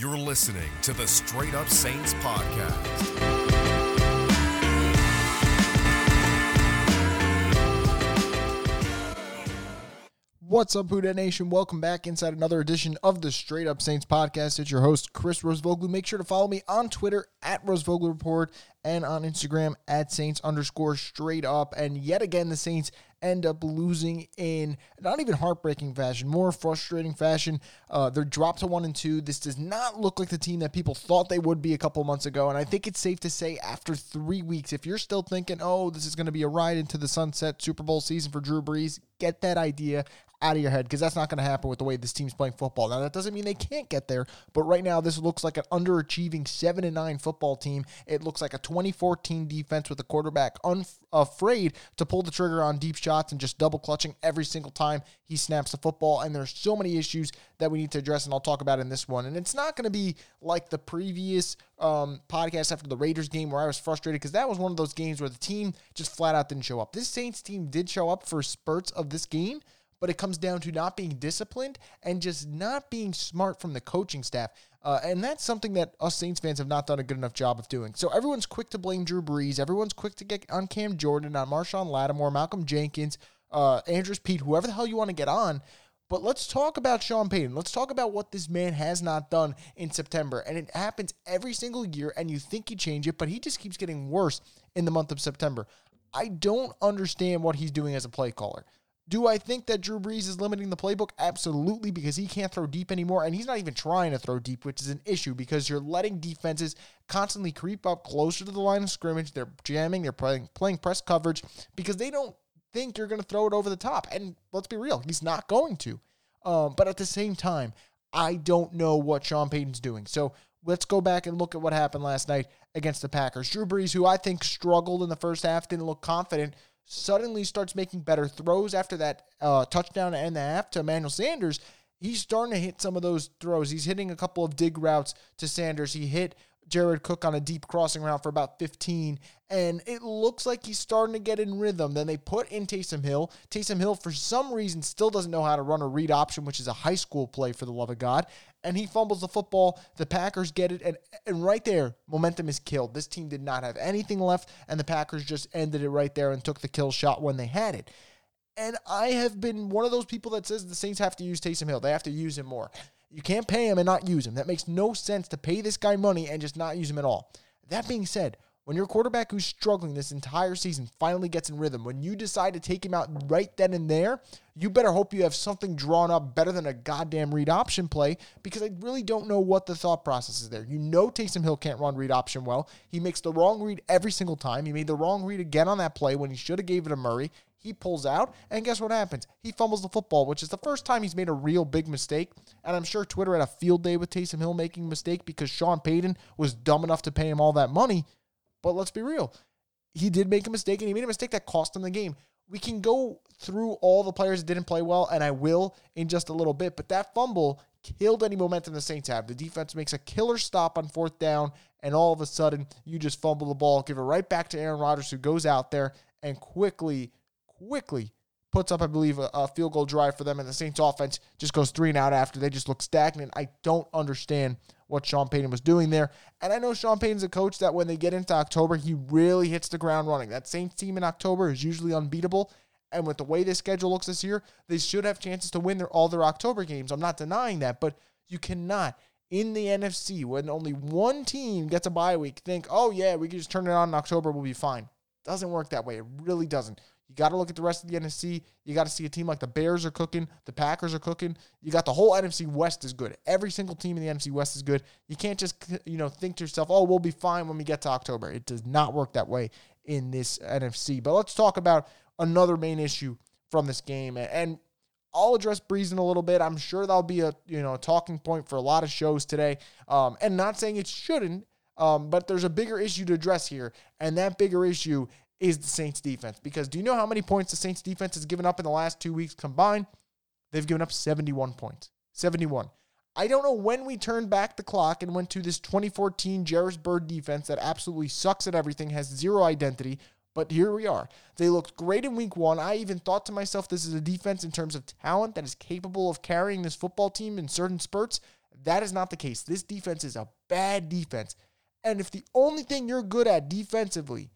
You're listening to the Straight Up Saints podcast. What's up, Who Dat Nation? Welcome back inside another edition of the Straight Up Saints podcast. It's your host, Chris Rosevoglu. Make sure to follow me on Twitter at Rosevoglu Report and on Instagram at Saints underscore straight up. And yet again, the Saints end up losing in not even heartbreaking fashion, more frustrating fashion. Uh, they're dropped to one and two. This does not look like the team that people thought they would be a couple months ago. And I think it's safe to say after three weeks, if you're still thinking, oh, this is going to be a ride into the sunset Super Bowl season for Drew Brees, get that idea out of your head because that's not going to happen with the way this team's playing football. Now that doesn't mean they can't get there, but right now this looks like an underachieving 7 and 9 football team. It looks like a 2014 defense with a quarterback unafraid to pull the trigger on deep shots and just double clutching every single time he snaps the football and there's so many issues that we need to address and I'll talk about in this one. And it's not going to be like the previous um, podcast after the Raiders game where I was frustrated because that was one of those games where the team just flat out didn't show up. This Saints team did show up for spurts of this game but it comes down to not being disciplined and just not being smart from the coaching staff. Uh, and that's something that us Saints fans have not done a good enough job of doing. So everyone's quick to blame Drew Brees. Everyone's quick to get on Cam Jordan, on Marshon Lattimore, Malcolm Jenkins, uh, Andrus Peat, whoever the hell you want to get on. But let's talk about Sean Payton. Let's talk about what this man has not done in September. And it happens every single year, and you think you change it, but he just keeps getting worse in the month of September. I don't understand what he's doing as a play caller. Do I think that Drew Brees is limiting the playbook? Absolutely, because he can't throw deep anymore, and he's not even trying to throw deep, which is an issue because you're letting defenses constantly creep up closer to the line of scrimmage. They're jamming, they're playing, playing press coverage because they don't think you're going to throw it over the top. And let's be real, he's not going to. Um, but at the same time, I don't know what Sean Payton's doing. So let's go back and look at what happened last night against the Packers. Drew Brees, who I think struggled in the first half, didn't look confident suddenly starts making better throws after that uh, touchdown and the half to Emmanuel Sanders. He's starting to hit some of those throws. He's hitting a couple of dig routes to Sanders. He hit Jared Cook on a deep crossing route for about 15, and it looks like he's starting to get in rhythm. Then they put in Taysom Hill. Taysom Hill, for some reason, still doesn't know how to run a read option, which is a high school play for the love of God. And he fumbles the football. The Packers get it, and, and right there, momentum is killed. This team did not have anything left, and the Packers just ended it right there and took the kill shot when they had it. And I have been one of those people that says the Saints have to use Taysom Hill. They have to use him more. You can't pay him and not use him. That makes no sense to pay this guy money and just not use him at all. That being said, when your quarterback who's struggling this entire season finally gets in rhythm, when you decide to take him out right then and there, you better hope you have something drawn up better than a goddamn read option play because I really don't know what the thought process is there. You know Taysom Hill can't run read option well. He makes the wrong read every single time. He made the wrong read again on that play when he should have gave it to Murray. He pulls out, and guess what happens? He fumbles the football, which is the first time he's made a real big mistake. And I'm sure Twitter had a field day with Taysom Hill making a mistake because Sean Payton was dumb enough to pay him all that money. But let's be real. He did make a mistake, and he made a mistake that cost him the game. We can go through all the players that didn't play well, and I will in just a little bit. But that fumble killed any momentum the Saints have. The defense makes a killer stop on fourth down, and all of a sudden, you just fumble the ball, give it right back to Aaron Rodgers, who goes out there and quickly quickly puts up, I believe, a, a, field goal drive for them, and the Saints offense just goes three and out after. They just look stagnant. I don't understand what Sean Payton was doing there. And I know Sean Payton's a coach that when they get into October, he really hits the ground running. That Saints team in October is usually unbeatable. And with the way this schedule looks this year, they should have chances to win their, all their October games. I'm not denying that, but you cannot in the NFC when only one team gets a bye week think, oh yeah, we can just turn it on in October, we'll be fine. Doesn't work that way. It really doesn't. You got to look at the rest of the NFC. You got to see a team like the Bears are cooking, the Packers are cooking. You got the whole NFC West is good. Every single team in the NFC West is good. You can't just you know think to yourself, "Oh, we'll be fine when we get to October." It does not work that way in this NFC. But let's talk about another main issue from this game, and I'll address Brees in a little bit. I'm sure that'll be a you know a talking point for a lot of shows today. Um, and not saying it shouldn't, um, but there's a bigger issue to address here, and that bigger issue is the Saints defense. Because do you know how many points the Saints defense has given up in the last two weeks combined? They've given up 71 points. 71. I don't know when we turned back the clock and went to this 2014 Jairus Byrd defense that absolutely sucks at everything, has zero identity, but here we are. They looked great in week one. I even thought to myself, this is a defense in terms of talent that is capable of carrying this football team in certain spurts. That is not the case. This defense is a bad defense. And if the only thing you're good at defensively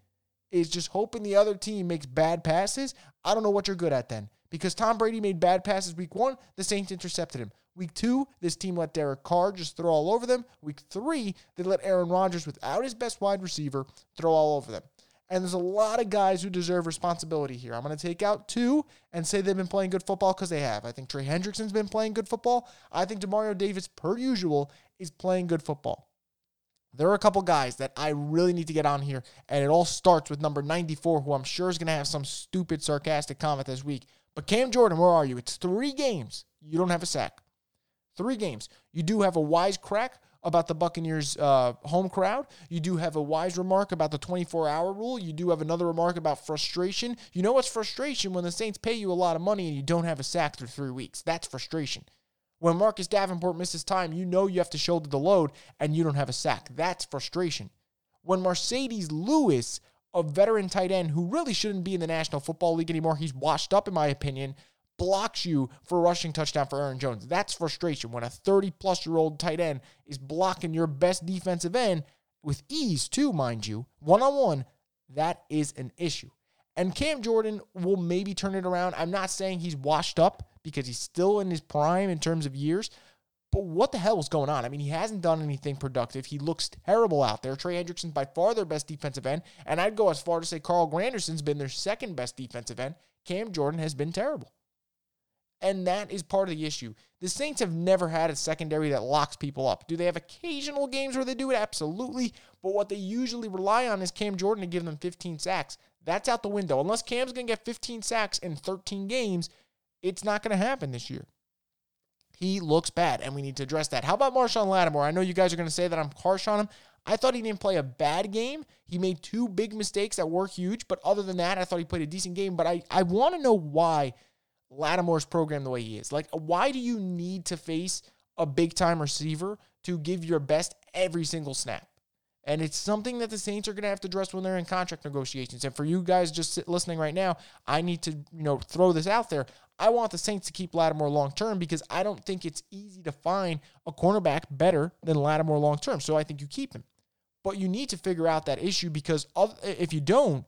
is just hoping the other team makes bad passes, I don't know what you're good at then. Because Tom Brady made bad passes week one, the Saints intercepted him. Week two, this team let Derek Carr just throw all over them. Week three, they let Aaron Rodgers, without his best wide receiver, throw all over them. And there's a lot of guys who deserve responsibility here. I'm going to take out two and say they've been playing good football because they have. I think Trey Hendrickson's been playing good football. I think Demario Davis, per usual, is playing good football. There are a couple guys that I really need to get on here, and it all starts with number 94, who I'm sure is going to have some stupid, sarcastic comment this week. But Cam Jordan, where are you? It's three games. You don't have a sack. Three games. You do have a wise crack about the Buccaneers' uh, home crowd. You do have a wise remark about the 24 hour rule. You do have another remark about frustration. You know what's frustration when the Saints pay you a lot of money and you don't have a sack through three weeks? That's frustration. When Marcus Davenport misses time, you know you have to shoulder the load and you don't have a sack. That's frustration. When Marcedes Lewis, a veteran tight end who really shouldn't be in the National Football League anymore, he's washed up, in my opinion, blocks you for a rushing touchdown for Aaron Jones. That's frustration when a 30 plus year old tight end is blocking your best defensive end with ease, too, mind you, one on one. That is an issue. And Cam Jordan will maybe turn it around. I'm not saying he's washed up because he's still in his prime in terms of years. But what the hell is going on? I mean, he hasn't done anything productive. He looks terrible out there. Trey Hendrickson's by far their best defensive end. And I'd go as far to say Carl Granderson's been their second best defensive end. Cam Jordan has been terrible. And that is part of the issue. The Saints have never had a secondary that locks people up. Do they have occasional games where they do it? Absolutely. But what they usually rely on is Cam Jordan to give them 15 sacks. That's out the window. Unless Cam's going to get 15 sacks in 13 games, it's not going to happen this year. He looks bad, and we need to address that. How about Marshon Lattimore? I know you guys are going to say that I'm harsh on him. I thought he didn't play a bad game. He made two big mistakes that were huge, but other than that, I thought he played a decent game. But I, I want to know why Lattimore's programmed the way he is. Like, why do you need to face a big time receiver to give your best every single snap? And it's something that the Saints are going to have to address when they're in contract negotiations. And for you guys just listening right now, I need to, you know, throw this out there. I want the Saints to keep Lattimore long term because I don't think it's easy to find a cornerback better than Lattimore long term. So I think you keep him. But you need to figure out that issue because if you don't,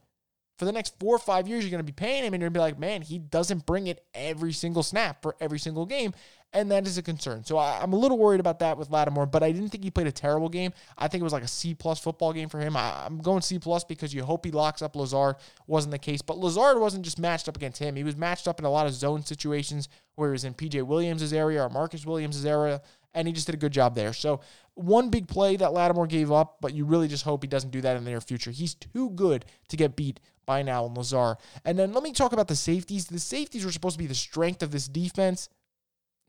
for the next four or five years, you're going to be paying him and you're going to be like, man, he doesn't bring it every single snap for every single game. And that is a concern. So I, am a little worried about that with Lattimore, but I didn't think he played a terrible game. I think it was like a C plus football game for him. I, am going C plus because you hope he locks up Lazard. Wasn't the case. But Lazard wasn't just matched up against him. He was matched up in a lot of zone situations where he was in PJ Williams' area or Marcus Williams' area and he just did a good job there. So one big play that Lattimore gave up, but you really just hope he doesn't do that in the near future. He's too good to get beat by now in Lazard. And then let me talk about the safeties. The safeties were supposed to be the strength of this defense.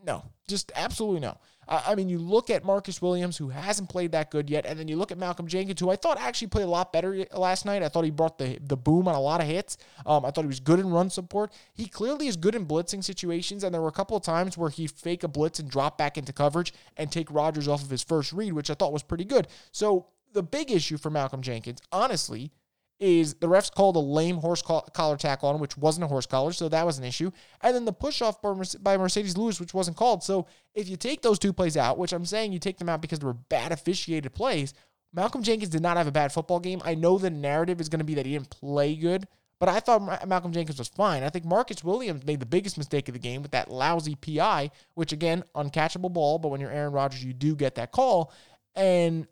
No, just absolutely no. I mean, you look at Marcus Williams, who hasn't played that good yet, and then you look at Malcolm Jenkins, who I thought actually played a lot better last night. I thought he brought the, the boom on a lot of hits. Um, I thought he was good in run support. He clearly is good in blitzing situations, and there were a couple of times where he fake a blitz and drop back into coverage and take Rodgers off of his first read, which I thought was pretty good. So the big issue for Malcolm Jenkins, honestly, is the refs called a lame horse collar tackle on him, which wasn't a horse collar, so that was an issue. And then the push off by Marcedes Lewis, which wasn't called. So if you take those two plays out, which I'm saying you take them out because they were bad officiated plays, Malcolm Jenkins did not have a bad football game. I know the narrative is going to be that he didn't play good, but I thought Malcolm Jenkins was fine. I think Marcus Williams made the biggest mistake of the game with that lousy PI, which again, uncatchable ball, but when you're Aaron Rodgers, you do get that call. And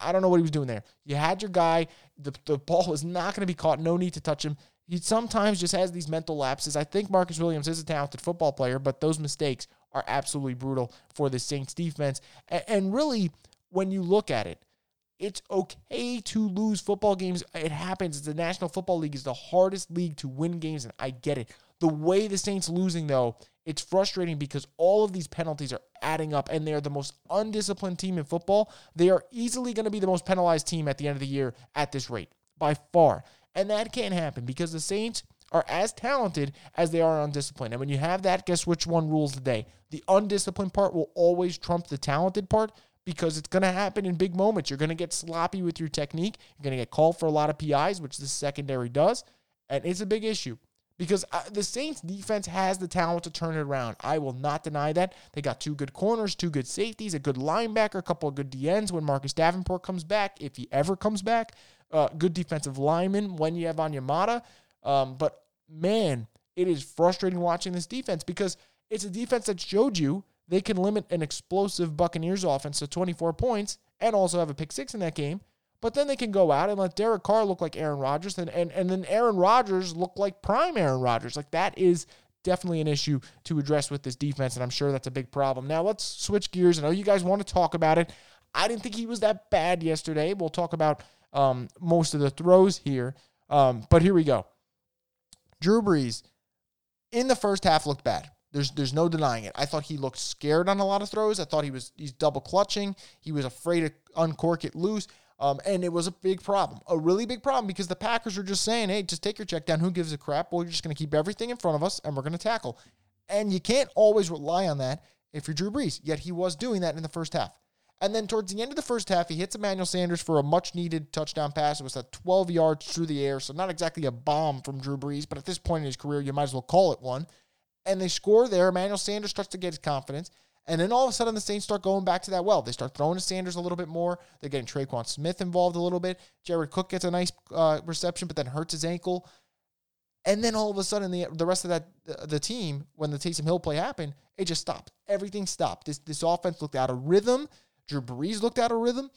I don't know what he was doing there. You had your guy. The, the ball was not going to be caught. No need to touch him. He sometimes just has these mental lapses. I think Marcus Williams is a talented football player, but those mistakes are absolutely brutal for the Saints defense. And, and really, when you look at it, it's okay to lose football games. It happens. The National Football League is the hardest league to win games, and I get it. The way the Saints losing, though, it's frustrating because all of these penalties are adding up, and they are the most undisciplined team in football. They are easily going to be the most penalized team at the end of the year at this rate, by far. And that can't happen because the Saints are as talented as they are undisciplined. And when you have that, guess which one rules the day? The undisciplined part will always trump the talented part because it's going to happen in big moments. You're going to get sloppy with your technique. You're going to get called for a lot of PIs, which the secondary does. And it's a big issue because uh, the Saints defense has the talent to turn it around. I will not deny that. They got two good corners, two good safeties, a good linebacker, a couple of good DNs when Marcus Davenport comes back, if he ever comes back. Uh, good defensive lineman when you have Onyemata. Um, but man, it is frustrating watching this defense because it's a defense that showed you they can limit an explosive Buccaneers offense to 24 points and also have a pick six in that game. But then they can go out and let Derek Carr look like Aaron Rodgers, and, and, and then Aaron Rodgers look like prime Aaron Rodgers. Like that is definitely an issue to address with this defense, and I'm sure that's a big problem. Now let's switch gears. I know you guys want to talk about it. I didn't think he was that bad yesterday. We'll talk about um, most of the throws here, um, but here we go. Drew Brees in the first half looked bad. There's there's no denying it. I thought he looked scared on a lot of throws. I thought he was he's double clutching. He was afraid to uncork it loose. Um, and it was a big problem, a really big problem because the Packers are just saying, hey, just take your check down. Who gives a crap? Well, you're just going to keep everything in front of us and we're going to tackle. And you can't always rely on that if you're Drew Brees. Yet he was doing that in the first half. And then towards the end of the first half, he hits Emmanuel Sanders for a much needed touchdown pass. It was at 12 yards through the air. So not exactly a bomb from Drew Brees, but at this point in his career, you might as well call it one. And they score there. Emmanuel Sanders starts to get his confidence. And then all of a sudden, the Saints start going back to that well. They start throwing to Sanders a little bit more. They're getting Tre'Quan Smith involved a little bit. Jared Cook gets a nice uh, reception, but then hurts his ankle. And then all of a sudden, the the rest of that uh, the team, when the Taysom Hill play happened, it just stopped. Everything stopped. This this offense looked out of rhythm. Drew Brees looked out of rhythm.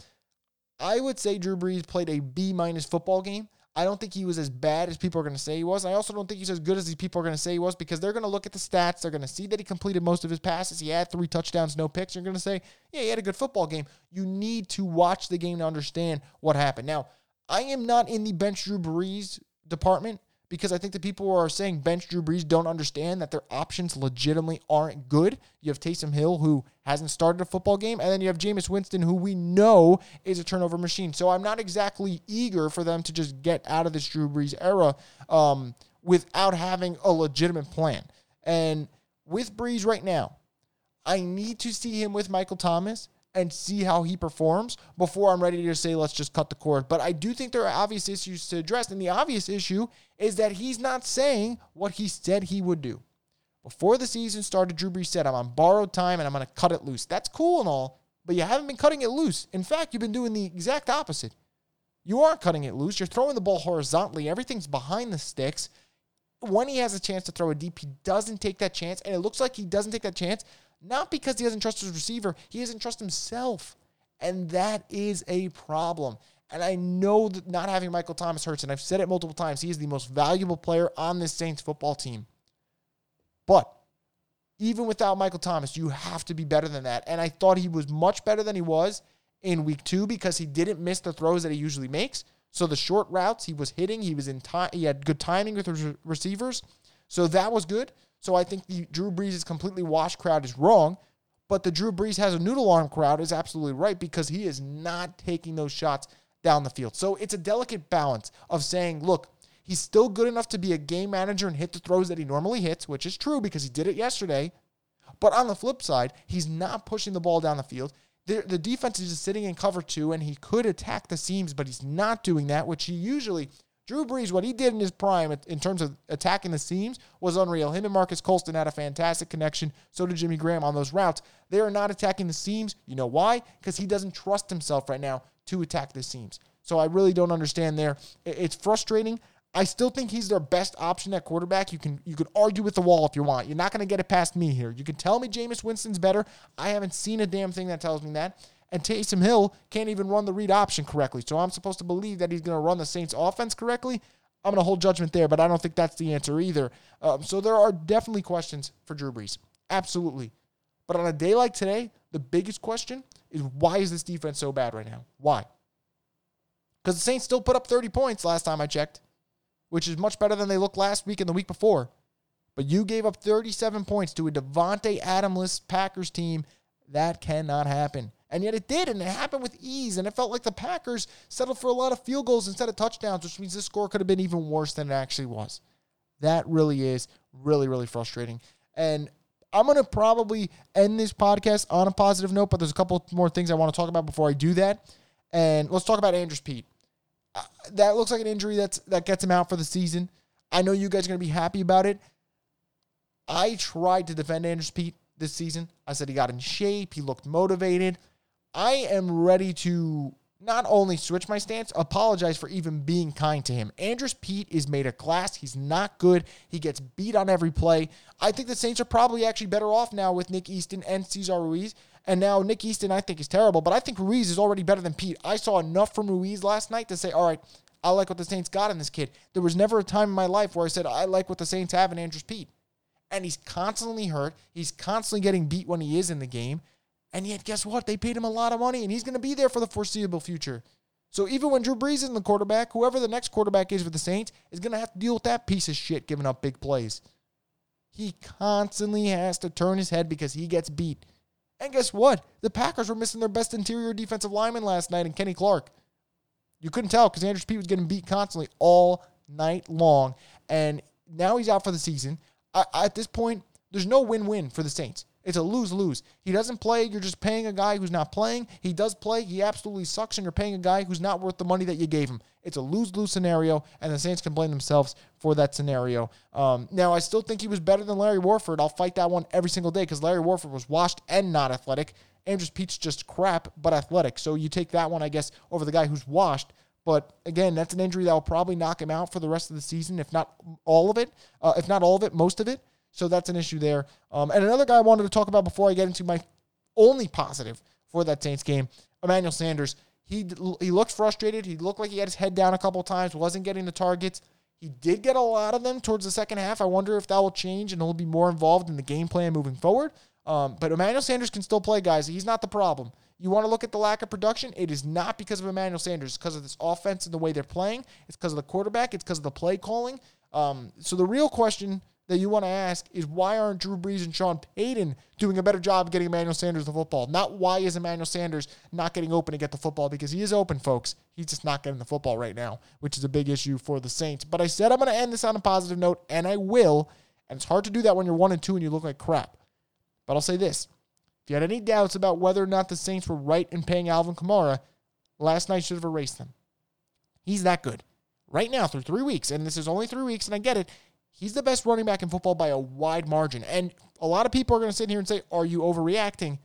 I would say Drew Brees played a B minus football game. I don't think he was as bad as people are going to say he was. I also don't think he's as good as these people are going to say he was because they're going to look at the stats. They're going to see that he completed most of his passes. He had three touchdowns, no picks. You're going to say, yeah, he had a good football game. You need to watch the game to understand what happened. Now, I am not in the bench Drew Brees department because I think the people who are saying bench Drew Brees don't understand that their options legitimately aren't good. You have Taysom Hill, who hasn't started a football game, and then you have Jameis Winston, who we know is a turnover machine. So I'm not exactly eager for them to just get out of this Drew Brees era um, without having a legitimate plan. And with Brees right now, I need to see him with Michael Thomas and see how he performs before I'm ready to say, let's just cut the cord. But I do think there are obvious issues to address. And the obvious issue is that he's not saying what he said he would do. Before the season started, Drew Brees said, I'm on borrowed time and I'm going to cut it loose. That's cool and all, but you haven't been cutting it loose. In fact, you've been doing the exact opposite. You aren't cutting it loose. You're throwing the ball horizontally. Everything's behind the sticks. When he has a chance to throw a deep, he doesn't take that chance. And it looks like he doesn't take that chance not because he doesn't trust his receiver, he doesn't trust himself. And that is a problem. And I know that not having Michael Thomas hurts, and I've said it multiple times, he is the most valuable player on this Saints football team. But even without Michael Thomas, you have to be better than that. And I thought he was much better than he was in week two because he didn't miss the throws that he usually makes. So the short routes he was hitting, he was in time, he had good timing with his receivers. So that was good. So I think the Drew Brees is completely washed crowd is wrong, but the Drew Brees has a noodle arm crowd is absolutely right because he is not taking those shots down the field. So it's a delicate balance of saying, look, he's still good enough to be a game manager and hit the throws that he normally hits, which is true because he did it yesterday. But on the flip side, he's not pushing the ball down the field. The, the defense is just sitting in cover two, and he could attack the seams, but he's not doing that, which he usually Drew Brees, what he did in his prime in terms of attacking the seams was unreal. Him and Marques Colston had a fantastic connection. So did Jimmy Graham on those routes. They are not attacking the seams. You know why? Because he doesn't trust himself right now to attack the seams. So I really don't understand there. It's frustrating. I still think he's their best option at quarterback. You can you could argue with the wall if you want. You're not going to get it past me here. You can tell me Jameis Winston's better. I haven't seen a damn thing that tells me that. And Taysom Hill can't even run the read option correctly. So I'm supposed to believe that he's going to run the Saints offense correctly. I'm going to hold judgment there, but I don't think that's the answer either. Um, so there are definitely questions for Drew Brees. Absolutely. But on a day like today, the biggest question is why is this defense so bad right now? Why? Because the Saints still put up 30 points last time I checked, which is much better than they looked last week and the week before. But you gave up 37 points to a Davante Adamless Packers team. That cannot happen. And yet it did, and it happened with ease. And it felt like the Packers settled for a lot of field goals instead of touchdowns, which means this score could have been even worse than it actually was. That really is really, really frustrating. And I'm going to probably end this podcast on a positive note, but there's a couple more things I want to talk about before I do that. And let's talk about Andrus Peat. Uh, that looks like an injury that's that gets him out for the season. I know you guys are going to be happy about it. I tried to defend Andrus Peat this season. I said he got in shape, he looked motivated. I am ready to not only switch my stance, apologize for even being kind to him. Andrus Peat is made of glass. He's not good. He gets beat on every play. I think the Saints are probably actually better off now with Nick Easton and Cesar Ruiz. And now Nick Easton, I think, is terrible, but I think Ruiz is already better than Peat. I saw enough from Ruiz last night to say, all right, I like what the Saints got in this kid. There was never a time in my life where I said, I like what the Saints have in Andrus Peat. And he's constantly hurt. He's constantly getting beat when he is in the game. And yet, guess what? They paid him a lot of money, and he's going to be there for the foreseeable future. So even when Drew Brees isn't the quarterback, whoever the next quarterback is for the Saints is going to have to deal with that piece of shit giving up big plays. He constantly has to turn his head because he gets beat. And guess what? The Packers were missing their best interior defensive lineman last night in Kenny Clark. You couldn't tell because Andrus Peat was getting beat constantly all night long. And now he's out for the season. I, at this point, there's no win win for the Saints. It's a lose lose. He doesn't play. You're just paying a guy who's not playing. He does play. He absolutely sucks, and you're paying a guy who's not worth the money that you gave him. It's a lose lose scenario, and the Saints can blame themselves for that scenario. Um, now, I still think he was better than Larry Warford. I'll fight that one every single day because Larry Warford was washed and not athletic. Andrus Peat's just crap, but athletic. So you take that one, I guess, over the guy who's washed. But again, that's an injury that will probably knock him out for the rest of the season, if not all of it, uh, if not all of it, most of it. So that's an issue there. Um, and another guy I wanted to talk about before I get into my only positive for that Saints game, Emmanuel Sanders. He he looked frustrated. He looked like he had his head down a couple times. Wasn't getting the targets. He did get a lot of them towards the second half. I wonder if that will change and he'll be more involved in the game plan moving forward. Um, but Emmanuel Sanders can still play, guys. He's not the problem. You want to look at the lack of production? It is not because of Emmanuel Sanders. It's because of this offense and the way they're playing. It's because of the quarterback. It's because of the play calling. Um, so the real question that you want to ask is why aren't Drew Brees and Sean Payton doing a better job getting Emmanuel Sanders the football? Not why is Emmanuel Sanders not getting open to get the football because he is open, folks. He's just not getting the football right now, which is a big issue for the Saints. But I said I'm going to end this on a positive note, and I will. And it's hard to do that when you're one and two and you look like crap. But I'll say this: if you had any doubts about whether or not the Saints were right in paying Alvin Kamara, last night should have erased them. He's that good. Right now, through three weeks, and this is only three weeks, and I get it, He's the best running back in football by a wide margin. And a lot of people are going to sit here and say, Are you overreacting?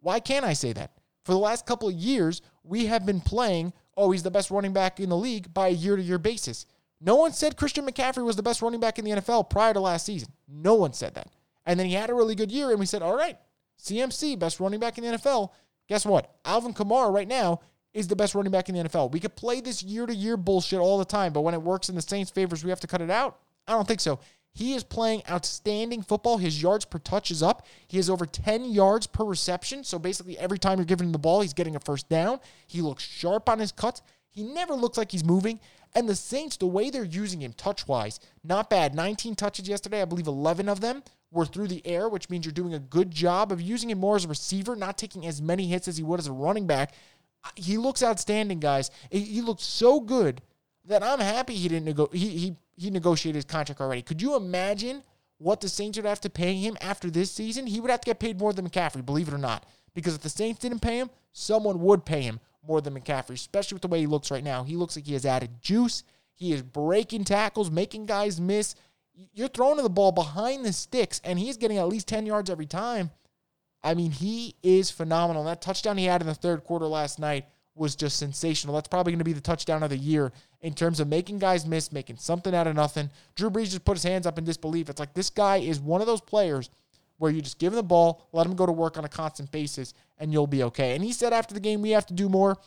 Why can't I say that? For the last couple of years, we have been playing, oh, he's the best running back in the league by a year to year basis. No one said Christian McCaffrey was the best running back in the NFL prior to last season. No one said that. And then he had a really good year, and we said, All right, CMC, best running back in the NFL. Guess what? Alvin Kamara right now is the best running back in the NFL. We could play this year to year bullshit all the time, but when it works in the Saints' favors, we have to cut it out. I don't think so. He is playing outstanding football. His yards per touch is up. He has over 10 yards per reception. So basically, every time you're giving him the ball, he's getting a first down. He looks sharp on his cuts. He never looks like he's moving. And the Saints, the way they're using him touch wise, not bad. 19 touches yesterday. I believe 11 of them were through the air, which means you're doing a good job of using him more as a receiver, not taking as many hits as he would as a running back. He looks outstanding, guys. He looks so good that I'm happy he didn't go. He, he he negotiated his contract already. Could you imagine what the Saints would have to pay him after this season? He would have to get paid more than McCaffrey, believe it or not. Because if the Saints didn't pay him, someone would pay him more than McCaffrey, especially with the way he looks right now. He looks like he has added juice. He is breaking tackles, making guys miss. You're throwing the ball behind the sticks, and he's getting at least 10 yards every time. I mean, he is phenomenal. That touchdown he had in the third quarter last night was just sensational. That's probably going to be the touchdown of the year in terms of making guys miss, making something out of nothing. Drew Brees just put his hands up in disbelief. It's like this guy is one of those players where you just give him the ball, let him go to work on a constant basis, and you'll be okay. And he said after the game, we have to do more.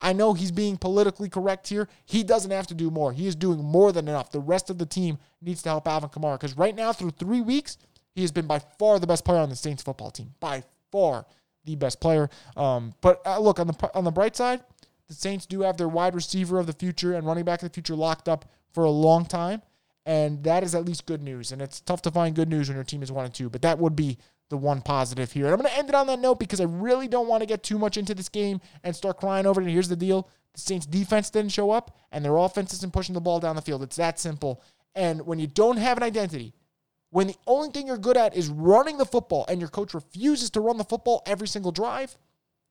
I know he's being politically correct here. He doesn't have to do more. He is doing more than enough. The rest of the team needs to help Alvin Kamara because right now, through three weeks, he has been by far the best player on the Saints football team. By far the best player. Um, but uh, look on the on the bright side, the Saints do have their wide receiver of the future and running back of the future locked up for a long time, and that is at least good news. And it's tough to find good news when your team is one and two, but that would be the one positive here. And I'm going to end it on that note because I really don't want to get too much into this game and start crying over it. And here's the deal: the Saints defense didn't show up, and their offense isn't pushing the ball down the field. It's that simple. And when you don't have an identity, when the only thing you're good at is running the football and your coach refuses to run the football every single drive,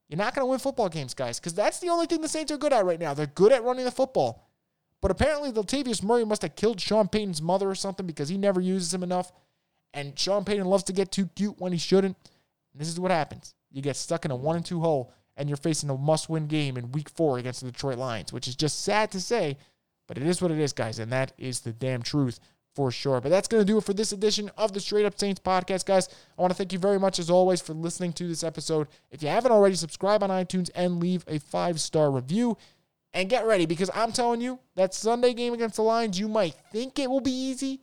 you're not going to win football games, guys, because that's the only thing the Saints are good at right now. They're good at running the football. But apparently, Latavius Murray must have killed Sean Payton's mother or something because he never uses him enough. And Sean Payton loves to get too cute when he shouldn't. And this is what happens you get stuck in a one and two hole, and you're facing a must win game in week four against the Detroit Lions, which is just sad to say, but it is what it is, guys. And that is the damn truth for sure. But that's going to do it for this edition of the Straight Up Saints podcast, guys. I want to thank you very much, as always, for listening to this episode. If you haven't already, subscribe on iTunes and leave a five star review. And get ready because I'm telling you, that Sunday game against the Lions, you might think it will be easy.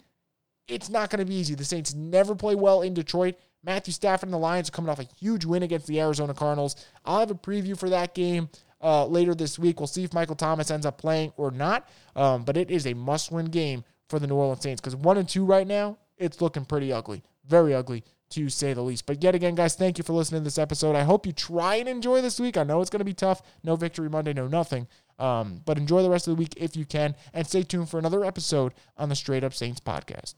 It's not going to be easy. The Saints never play well in Detroit. Matthew Stafford and the Lions are coming off a huge win against the Arizona Cardinals. I'll have a preview for that game uh, later this week. We'll see if Michael Thomas ends up playing or not. Um, but it is a must win game for the New Orleans Saints because one and two right now, it's looking pretty ugly. Very ugly to say the least. But yet again, guys, thank you for listening to this episode. I hope you try and enjoy this week. I know it's going to be tough. No victory Monday, no nothing. Um, but enjoy the rest of the week if you can, and stay tuned for another episode on the Straight Up Saints podcast.